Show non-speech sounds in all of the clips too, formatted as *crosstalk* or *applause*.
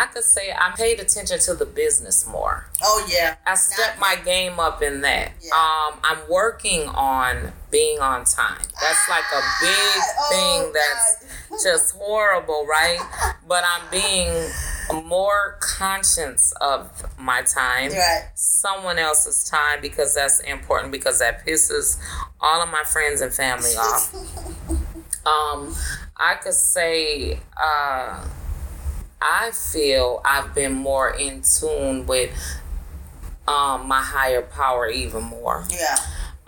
I could say I paid attention to the business more. Oh yeah. I stepped my game up in that. Yeah. Um, I'm working on being on time. That's like a big Oh, thing that's just horrible, right? But I'm being more conscious of my time, Right. someone else's time, because that's important because that pisses all of my friends and family off. *laughs* Um, I could say uh, I feel I've been more in tune with um, my higher power even more. Yeah.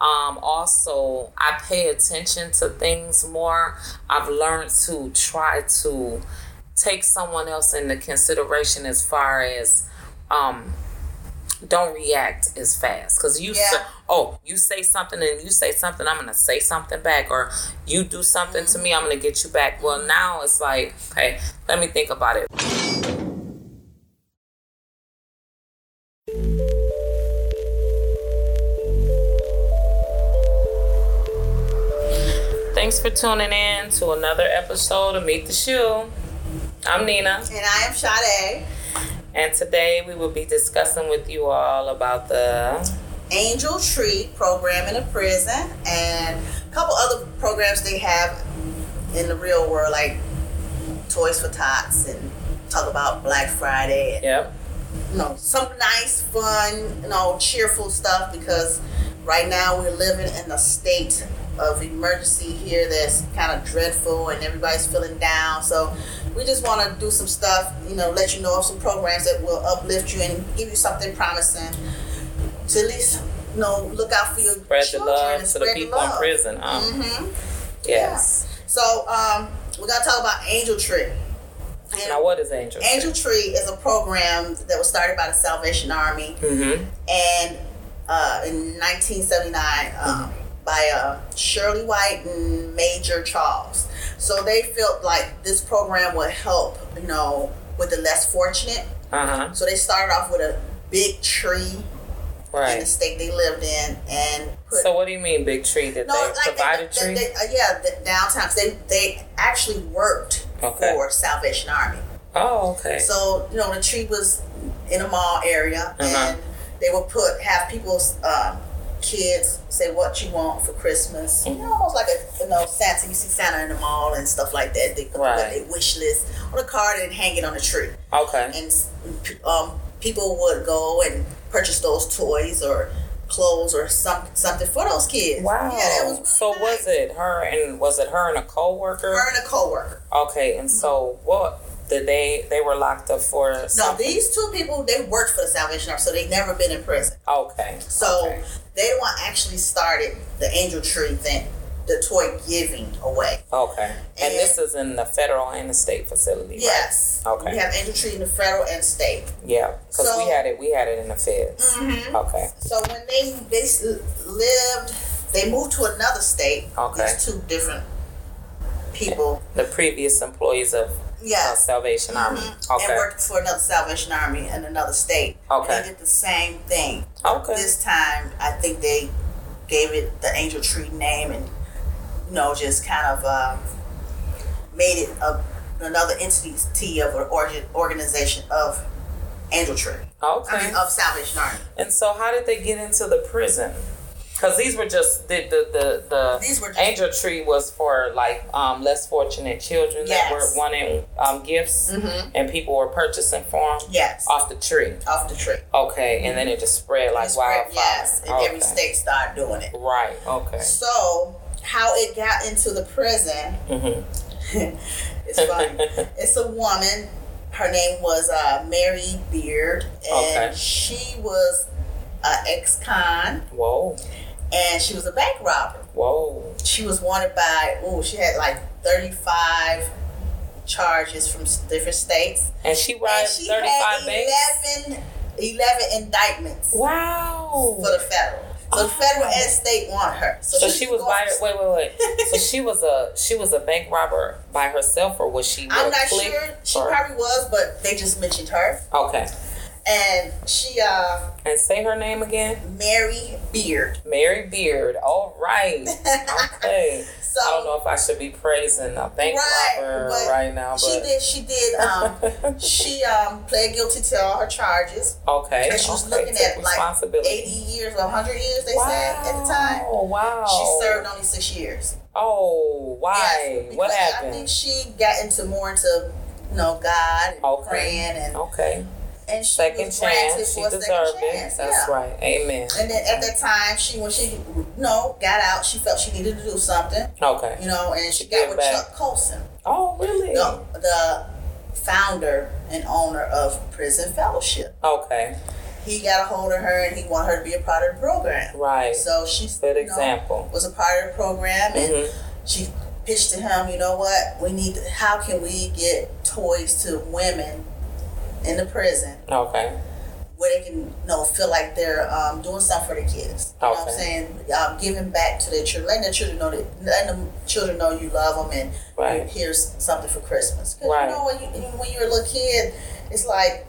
Um, also, I pay attention to things more. I've learned to try to take someone else into consideration as far as um, don't react as fast because you Yeah. say, oh you say something and you say something i'm gonna say something back or you do something to mm-hmm. me i'm gonna get you back well now it's like okay let me think about it Thanks for tuning in to another episode of Meet the Shoe. I'm Nina, And I am Sade. And today we will be discussing with you all about the Angel Tree program in a prison and a couple other programs they have in the real world, like Toys for Tots and talk about Black Friday and yep, you know some nice, fun, you know, cheerful stuff because right now we're living in a state of emergency here that's kind of dreadful and everybody's feeling down. So we just want to do some stuff, you know, let you know of some programs that will uplift you and give you something promising to at least, you know, look out for your spread the love and to the spread people in love. prison. Um, Mm-hmm. Yes. So um, we're gonna talk about Angel Tree. And Now, what is Angel? Tree? Angel Tree is a program that was started by the Salvation Army Mm-hmm. and uh, in 1979 um, by uh, Shirley White and Major Charles. So they felt like this program would help, you know, with the less fortunate. Uh huh. So they started off with a big tree right. in the state they lived in and put. So, what do you mean, big tree? Did no, they like provide they, a tree? they- they- uh, yeah, the They they actually worked Okay. for Salvation Army. oh, okay. So you know the tree was in a mall area, Uh-huh. and they would put have people's um, kids say what you want for Christmas. You know, almost like a you know Santa. You see Santa in the mall and stuff like that. They put Right. their wish list on a card and hang it on the tree, okay. and um, people would go and purchase those toys or clothes or some something for those kids. Wow. Yeah, that was really so nice. was it her and was it her and a coworker? her and a coworker? Okay, and so what did they they were locked up for? No, something? these two people they worked for the Salvation Army, so they never been in prison. Okay. So okay. they the one actually started the angel tree thing, the toy giving away. Okay. And, And- this is in the federal and the state facility, right? Yes. Okay. We have angel tree in the federal and state. Yeah, because So- we had it. We had it in the feds. Mm-hmm. Okay. So when they they lived, they moved to another state. Okay. These two different people. The previous employees of Yes. Salvation Army. Mhm. Okay. And worked for another Salvation Army in another state. Okay. And they did the same thing. Okay. This time, I think they gave it the angel tree name and, you know, just kind of um, made it a, another entity of an org- organization of angel tree. okay. I mean, of Salvation Army. and so, how did they get into the prison? Because these were just the the the, the These were just- angel tree was for like um, less fortunate children that were wanting um, gifts, Mhm. and people were purchasing for them Yes. off the tree. Off the tree. Okay, and then it just spread like wildfire. Yes. And okay. every state started doing it. Right. Okay. So, how it got into the prison hmm *laughs* it's funny. *laughs* it's a woman. Her name was uh, Mary Beard, and Okay. she was an ex-con, Whoa. And she was a bank robber. Whoa. She was wanted by oh, she had like thirty-five charges from different states, And she she 35 had banks? 11, 11 indictments Wow. for the federal. So the federal ah. and state want her. So, So she's she was by wait wait wait. so *laughs* she was a she was a bank robber by herself or was she? I'm not sure. She or- probably was, but they just mentioned her. Okay. And she, uh, And say her name again. Mary Beard. Mary Beard. All right. *laughs* Okay. So I don't know if I should be praising a bank Right, robber right now, but she did. She did. Um, *laughs* she um pled guilty to all her charges. okay. And she was okay, looking at like eighty years or hundred years. They wow. said at the time. Oh wow. She served only six years. Oh, why? Yes, what because I think she got into more into you know God and Okay. praying and Okay. And she Second was chance. She for a deserved second it. chance. That's yeah. right. Amen. And then at that time, she when she you know got out, she felt she needed to do something, Okay. you know, and she To got with back. Chuck Colson, Oh, really? the, the founder and owner of Prison Fellowship. Okay. He got a hold of her and he wanted her to be a part of the program. Right. So she Good you know, example. was a part of the program and Mhm. she pitched to him, you know what, we need to, how can we get toys to women in the prison Okay. where they can you know feel like they're um, doing something for their kids. You know what I'm saying? Um, giving back to their children, letting their children know that letting the children know you love them and Right. here's something for Christmas. Because Right. you know when you when you're a little kid, it's like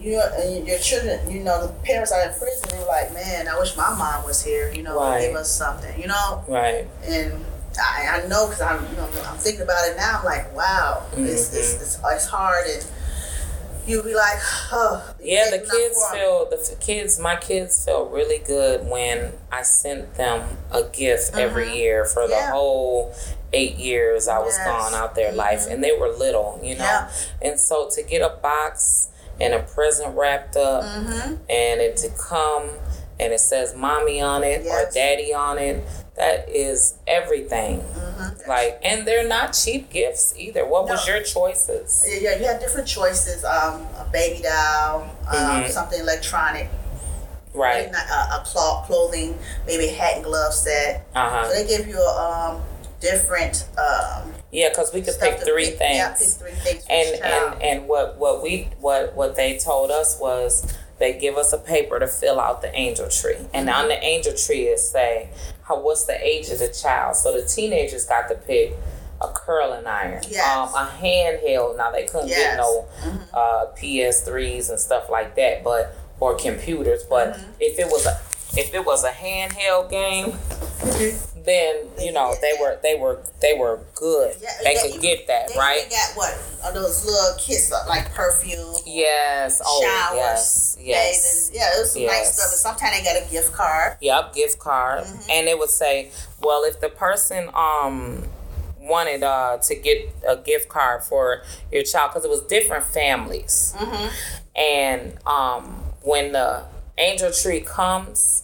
you and your children, you know, the parents are in prison. They're like, man, I wish my mom was here. You know, Right. give us something. You know, Right. and I, I know because I'm you know I'm thinking about it now. I'm like, wow, Mm-hmm. it's, it's it's hard and. You'll be like, oh, Yeah, the kids feel the f- kids. My kids felt really good when I sent them a gift every Mhm. year for the whole eight years I was Yes. gone out their life, Mhm. and they were little, you know. Yeah. And so to get a box and a present wrapped up, Mm-hmm. and it to come and it says "mommy" on it or "daddy" on it, that is everything. Mm-hmm. Like, and they're not cheap gifts either. What was your choices? Yeah, yeah, you have different choices. Um, a baby doll, um, Mhm. something electronic, Right. maybe not a, a cloth clothing, maybe hat and glove set. Uh huh. So they give you um, different um, Yeah, because we could pick three pick, things. Yeah, pick three things. And and and what what we what what they told us was they give us a paper to fill out the angel tree and on the angel tree it say how what's the age of the child so the teenagers got to pick a curling iron Yes. um, a handheld now they couldn't get Yes. no Mhm. uh, ps3s and stuff like that but or computers but Mm-hmm. if it was a if it was a handheld game then They you know they were they were they were good Yeah, they yeah, could you- get that They right even got what? Are those little kits uh, like perfume? Yes. Oh, Showers, yes. Yes. bathing. Yeah, it was some nice stuff. And sometimes they got a gift card. Yep. Gift card, Mhm. and it would say, well, if the person um wanted uh to get a gift card for your child because it was different families, Mm-hmm. and um when the angel tree comes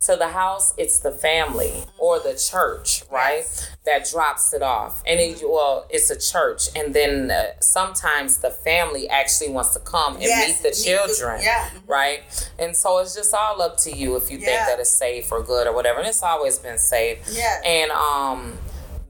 to the house, it's the family or the church, right? Yes. That drops it off. And it, well, it's a church. And then uh, sometimes the family actually wants to come and meet the children. yeah. Right? And so it's just all up to you if you think that it's safe or good or whatever. And it's always been safe. Yeah. And um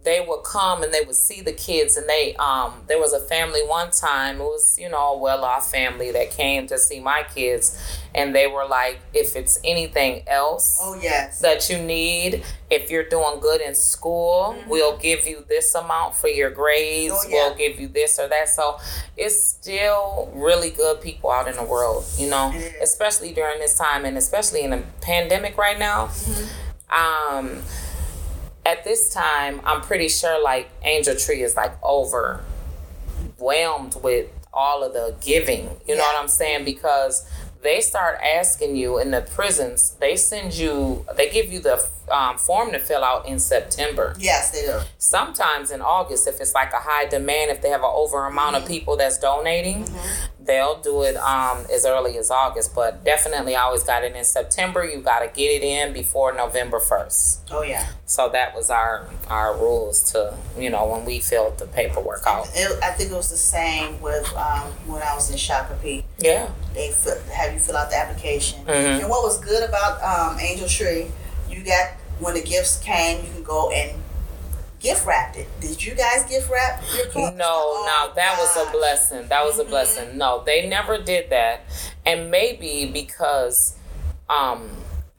they would come and they would see the kids and they um there was a family one time it was you know a well-off family that came to see my kids and they were like if it's anything else Oh yes. that you need if you're doing good in school we'll give you this amount for your grades Mm-hmm. Oh, yeah. we'll give you this or that so it's still really good people out in the world you know especially during this time and especially in a pandemic right now Mm-hmm. um at this time i'm pretty sure like angel tree is like overwhelmed with all of the giving. You know what i'm saying? Because they start asking you in the prisons they send you they give you the um, form to fill out in september. Yes, they do. sometimes in august if it's like a high demand if they have an over amount of people that's donating they'll do it um, as early as august but definitely i always got it in september you got to get it in before november 1st Oh yeah. so that was our our rules to you know when we filled the paperwork out It, I think it was the same with um, when I was in Shakopee. yeah They fill, have you fill out the application. Mhm. And what was good about um, Angel Tree, you got when the gifts came, you can go and gift wrapped it. Did you guys gift wrap your clothes? No, Oh, no, that was a blessing. That was a Mhm. blessing. No, they never did that. And maybe because um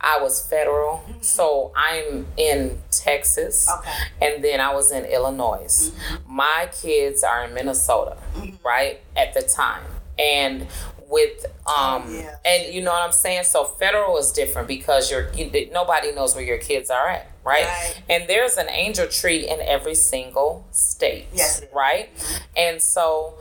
I was federal, so I'm in Texas Mm-hmm. Okay. and then I was in Illinois. Mhm. My kids are in Minnesota, Mhm. right? At the time. and with um yeah. and you know what I'm saying. So federal is different because you're you, nobody knows where your kids are at, right? Right. And there's an angel tree in every single state, Yes, right? And so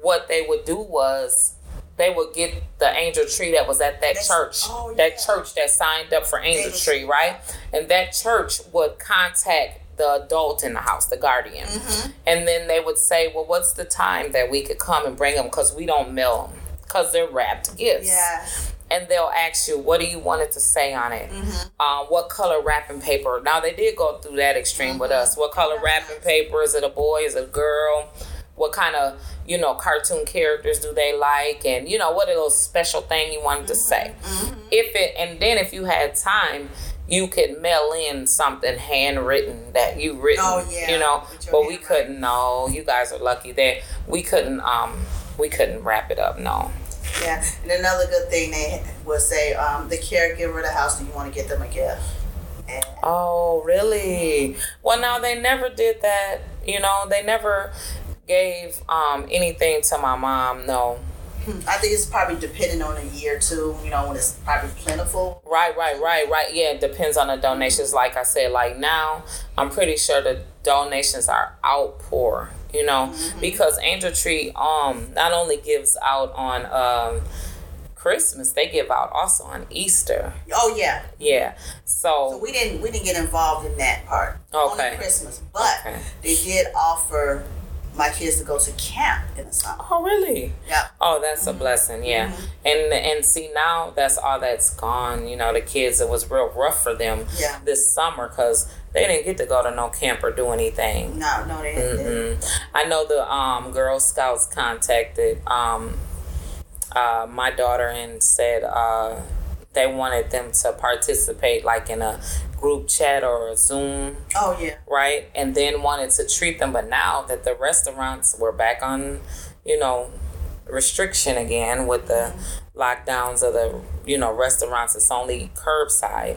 what they would do was they would get the angel tree that was at that That's- church, oh, that yeah. church that signed up for angel Angel tree, right? And that church would contact the adult in the house, the guardian, Mm-hmm. and then they would say, "Well, what's the time that we could come and bring them? Because we don't mail them, because they're wrapped gifts." Yeah. and they'll ask you, "What do you want it to say on it? Mm-hmm. Uh, what color wrapping paper?" Now they did go through that extreme with Mm-hmm. us. What color wrapping paper is it? A boy? Is it a girl? What kind of you know cartoon characters do they like? And you know what are those special thing you wanted to say? Mm-hmm. If it and then if you had time. You could mail in something handwritten that you written, Oh, yeah, you know, but we couldn't. No, you guys are lucky that we couldn't. Um, we couldn't wrap it up. No. Yeah. And another good thing they would say, um, the caregiver of the house, do you want to get them a gift? And Oh, really? Well, now they never did that. You know, they never gave um anything to my mom. No. I think it's probably depending on a year too, you know, when it's probably plentiful. Right, right, right, right. Yeah, it depends on the donations. Like I said, like now, I'm pretty sure the donations are outpour. You know, because Angel Tree um not only gives out on um Christmas, they give out also on Easter. Oh yeah. Yeah. So So we didn't we didn't get involved in that part. Okay. Only Christmas. But Okay. they did offer my kids to go to camp in the summer. Oh, really? Yeah. Oh, that's a blessing, yeah. And and see now that's all that's gone. You know, the kids it was real rough for them Yeah. this summer because they didn't get to go to no camp or do anything. No, no, they didn't. I know the um, Girl Scouts contacted um, uh, my daughter and said uh, they wanted them to participate like in a group chat or a Zoom Oh yeah. right? And then wanted to treat them, but now that the restaurants were back on, you know, restriction again with the lockdowns of the, you know, restaurants, it's only curbside.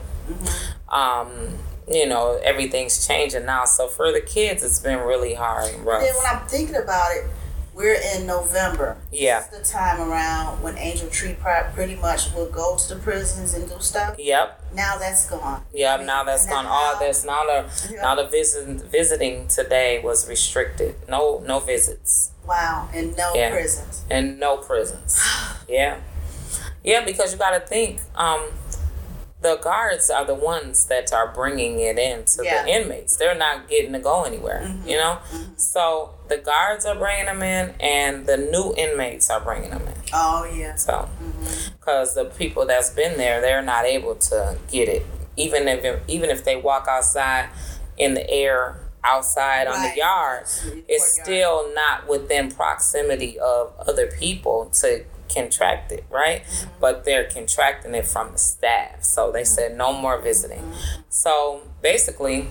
Um, you know, everything's changing now. So for the kids, it's been really hard and rough. Then when I'm thinking about it, we're in November. Yeah. This is the time around when Angel Tree Pride pretty much will go to the prisons and do stuff. Yep. Now that's gone. Yep. Now that's gone. now- All this now the Yeah. now the visit visiting today was restricted. No no visits. Wow. And no Yeah. prisons. and no prisons. *sighs* yeah, yeah, because you got to think um, the guards are the ones that are bringing it in to Yeah. the inmates. They're not getting to go anywhere, you know. So the guards are bringing them in, and the new inmates are bringing them in. Oh yeah. So, because the people that's been there, they're not able to get it, even if even if they walk outside in the air outside on the yard, it's still not within proximity of other people to contract it, right? But they're contracting it from the staff. So they said no more visiting. So basically,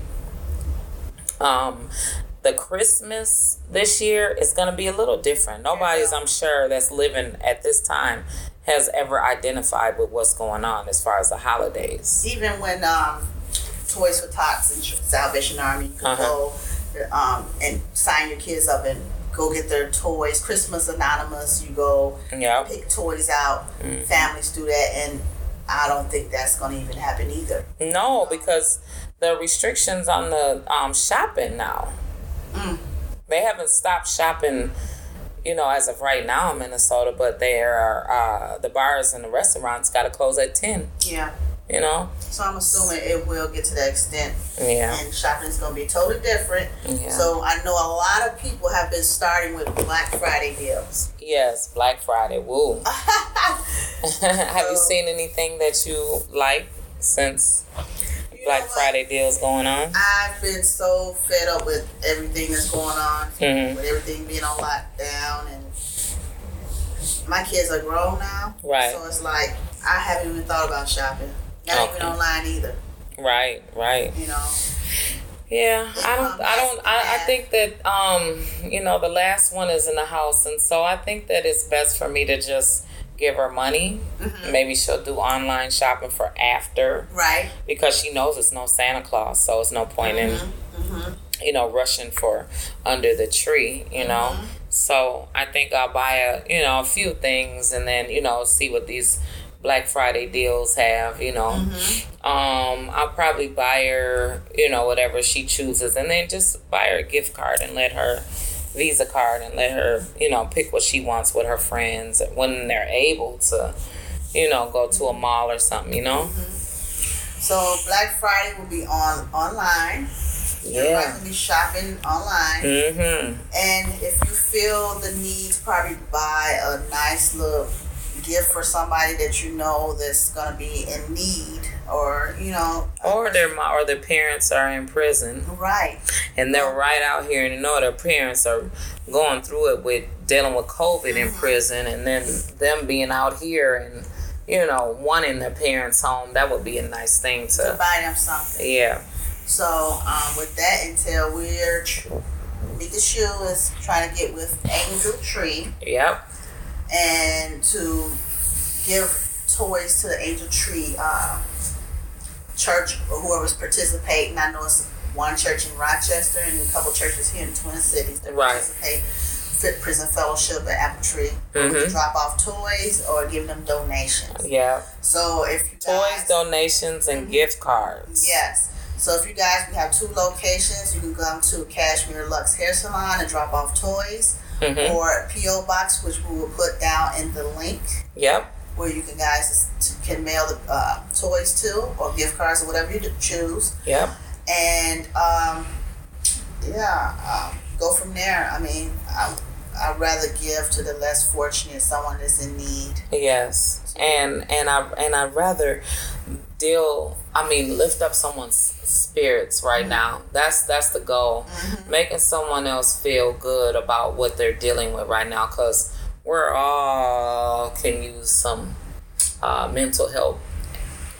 um, the Christmas this year is going to be a little different. Nobody's, I'm sure, that's living at this time has ever identified with what's going on as far as the holidays. Even when um, Toys for Tots and Salvation Army, can Uh-huh. go um, and sign your kids up and go get their toys. Christmas Anonymous, you go Yep. pick toys out. Mm. Families do that, and I don't think that's going to even happen either. No, because the restrictions on the um, shopping now. Mm. They haven't stopped shopping, you know, as of right now in Minnesota, but they are uh, the bars and the restaurants got to close at ten. Yeah. You know, So I'm assuming it will get to that extent, yeah, and shopping is going to be totally different. yeah. So I know a lot of people have been starting with Black Friday deals. yes, Black Friday. Woo. *laughs* *laughs* Have you seen anything that you like since You Black? Friday deals going on? I've been so fed up with everything that's going on, Mhm. with everything being on lockdown, and my kids are grown now. Right. So it's like I haven't even thought about shopping. Not even Okay. online either. Right, right. You know. Yeah, I don't. I don't. I, I think that um, you know, the last one is in the house, and so I think that it's best for me to just give her money. Mm-hmm. Maybe she'll do online shopping for after Right. because she knows it's no Santa Claus, so it's no point in Mm-hmm. you know rushing for under the tree. You know, Mm-hmm. So I think I'll buy a you know a few things and then you know see what these Black Friday deals have. You know, Mm-hmm. um, I'll probably buy her you know whatever she chooses and then just buy her a gift card and let her Visa card and let her you know pick what she wants with her friends when they're able to you know go to a mall or something. You know. So Black Friday will be on online. Everybody Yeah. can be shopping online. Mm-hmm. And if you feel the need probably buy a nice little gift for somebody that you know that's gonna be in need, or you know, Or their mo- or their parents are in prison. right, and they're right out here and you know their parents are going through it with dealing with covid in prison and then them being out here and you know wanting their parents home. That would be a nice thing to to buy them something. yeah. So um, with that intel, we're Mika Shoe is trying to get with Angel Tree. Yep and to give toys to the Angel Tree uh, church or whoever's participating. I know it's one church in Rochester and a couple churches here in Twin Cities that Right. participate. Fit Prison Fellowship at Apple Tree. Mhm. can drop off toys or give them donations. yeah So if you toys guys, donations and gift cards Yes. So if you guys, we have two locations. You can come to Cashmere Lux Hair Salon and drop off toys, hmm or PO Box, which we will put down in the link yep where you can guys can mail the uh, toys to, or gift cards, or whatever you choose. yep And um, yeah, um, go from there. I mean, I, I'd rather give to the less fortunate, someone that's in need. yes and and i and i'd rather deal i mean lift up someone's spirits right mm-hmm. now that's that's the goal mm-hmm. making someone else feel good about what they're dealing with right now because we're all can use some uh, mental health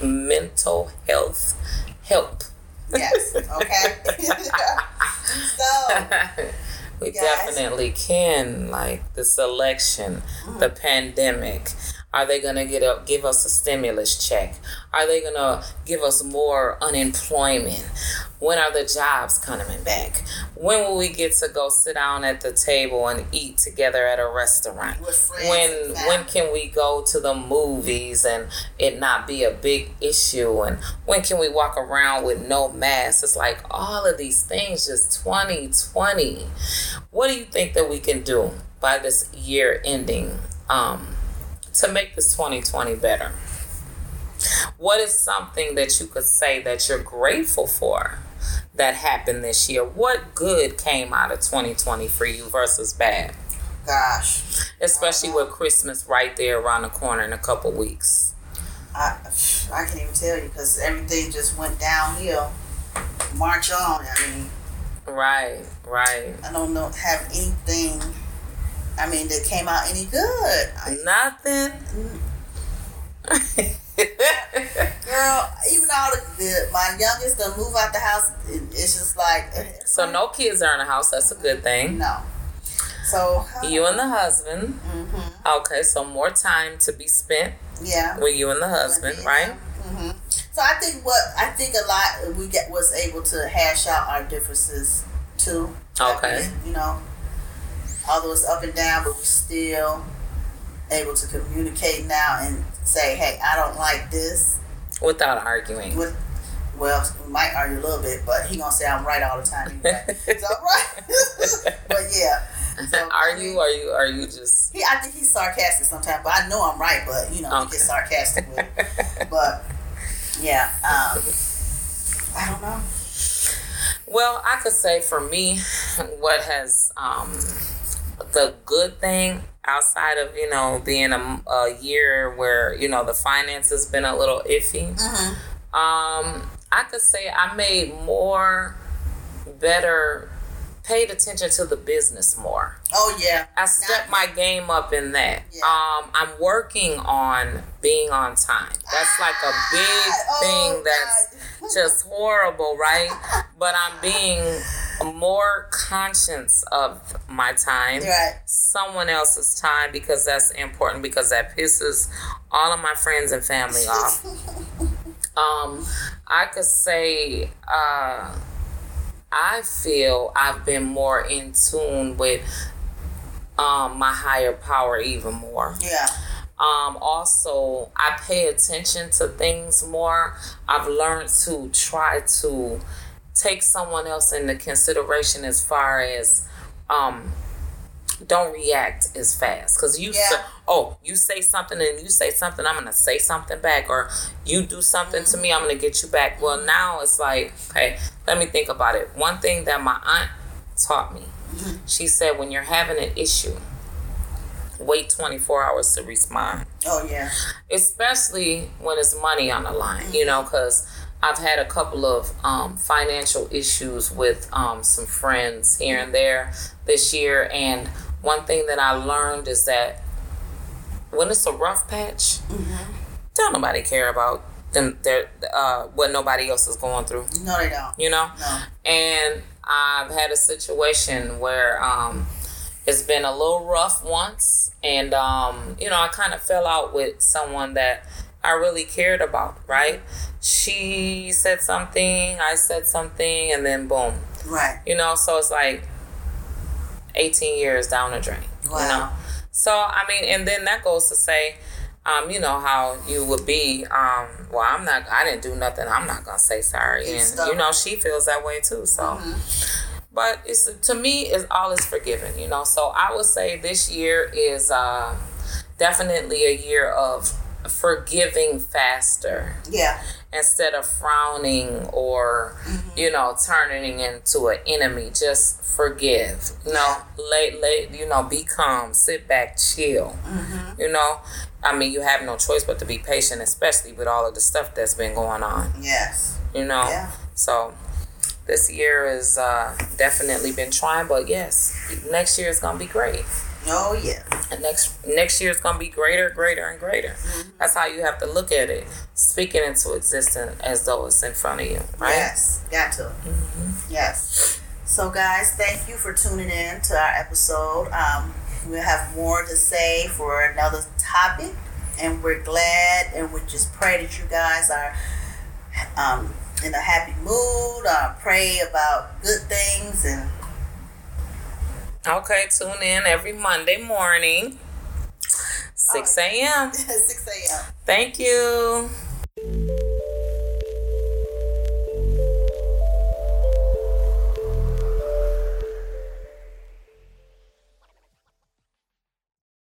mental health help Yes. Okay. *laughs* *laughs* so we Guys. definitely can like the selection the mm-hmm. pandemic are they gonna get up give us a stimulus check? Are they gonna give us more unemployment? When are the jobs coming back? When will we get to go sit down at the table and eat together at a restaurant? When when can we go to the movies and it not be a big issue? And when can we walk around with no mask it's like all of these things just 2020 what do you think that we can do by this year ending um, to make this 2020 better what is something that you could say that you're grateful for that happened this year what good came out of 2020 for you versus bad Gosh, especially with Christmas right there around the corner in a couple weeks. I I can't even tell you because everything just went downhill. March on. I mean, Right, right. I don't know have anything. I mean, that came out any good. Nothing. girl, even all the, the my youngest to move out the house, it, it's just like so no kids are in the house. That's a good thing. no. So You and the husband. hmm Okay, so more time to be spent yeah. with you and the husband, right? hmm So I think what I think a lot we get was able to hash out our differences too. Okay. You know, although it's up and down, but we're still able to communicate now and say, "Hey, I don't like this." Without arguing. With well, we might argue a little bit, but he gonna say I'm right all the time. Anyway. *laughs* so right, *laughs* but yeah. So, *laughs* are you? Are you? Are you just? He, I think he's sarcastic sometimes, but I know I'm right. But you know, he Okay. gets sarcastic with. But yeah, um, I don't know. Well, I could say for me, what has um, the good thing outside of you know being a, a year where you know the finance has been a little iffy. Mhm. Um, I could say I made more, better, paid attention to the business more. Oh yeah. I stepped my game up in that. Yeah. Um, I'm working on being on time. That's like a big Ah, thing oh, that's just horrible, right? But I'm being more conscious of my time, Right. someone else's time, because that's important because that pisses all of my friends and family off. *laughs* Um, I could say uh, I feel I've been more in tune with um, my higher power even more. Yeah. Um, also, I pay attention to things more. I've learned to try to take someone else into consideration as far as um, don't react as fast. Because you Yeah. say, oh you say something and you say something i'm gonna say something back. Or you do something to me i'm gonna get you back. Well now it's like hey let me think about it. One thing that my aunt taught me mm-hmm. she said when you're having an issue wait 24 hours to respond. Oh yeah. especially when it's money on the line, you mm-hmm. know, because I've had a couple of um, financial issues with um, some friends here and there this year. And one thing that I learned is that when it's a rough patch, don't nobody care about them, their, uh, what nobody else is going through, No, they don't. you know? No. And I've had a situation where um, it's been a little rough once, and um, you know, I kind of fell out with someone that I really cared about, right? She said something, I said something, and then boom, Right. you know, so it's like 18 years down the drain, you Wow. know? So, I mean, and then that goes to say, um, you know how you would be. Um, well, I'm not. I didn't do nothing. I'm not gonna say sorry, and you know she feels that way too. So, but it's to me, it's all is forgiven. You know, so I would say this year is uh, definitely a year of forgiving faster Yeah. instead of frowning or you know turning into an enemy. Just forgive. You know late late you know be calm. Sit back chill. You know i mean you have no choice but to be patient especially with all of the stuff that's been going on. Yes. you know? Yeah. so this year has uh, definitely been trying but yes next year is gonna be great Oh yeah. and next next year is gonna be greater, greater, and greater. That's how you have to look at it. Speak it into existence as though it's in front of you, right? Yes. Got to. Yes. So guys, thank you for tuning in to our episode. Um, we'll have more to say for another topic, and we're glad and we just pray that you guys are um, in a happy mood. Uh, pray about good things and Okay, tune in every Monday morning, 6 a.m. *laughs* 6 a.m. Thank you.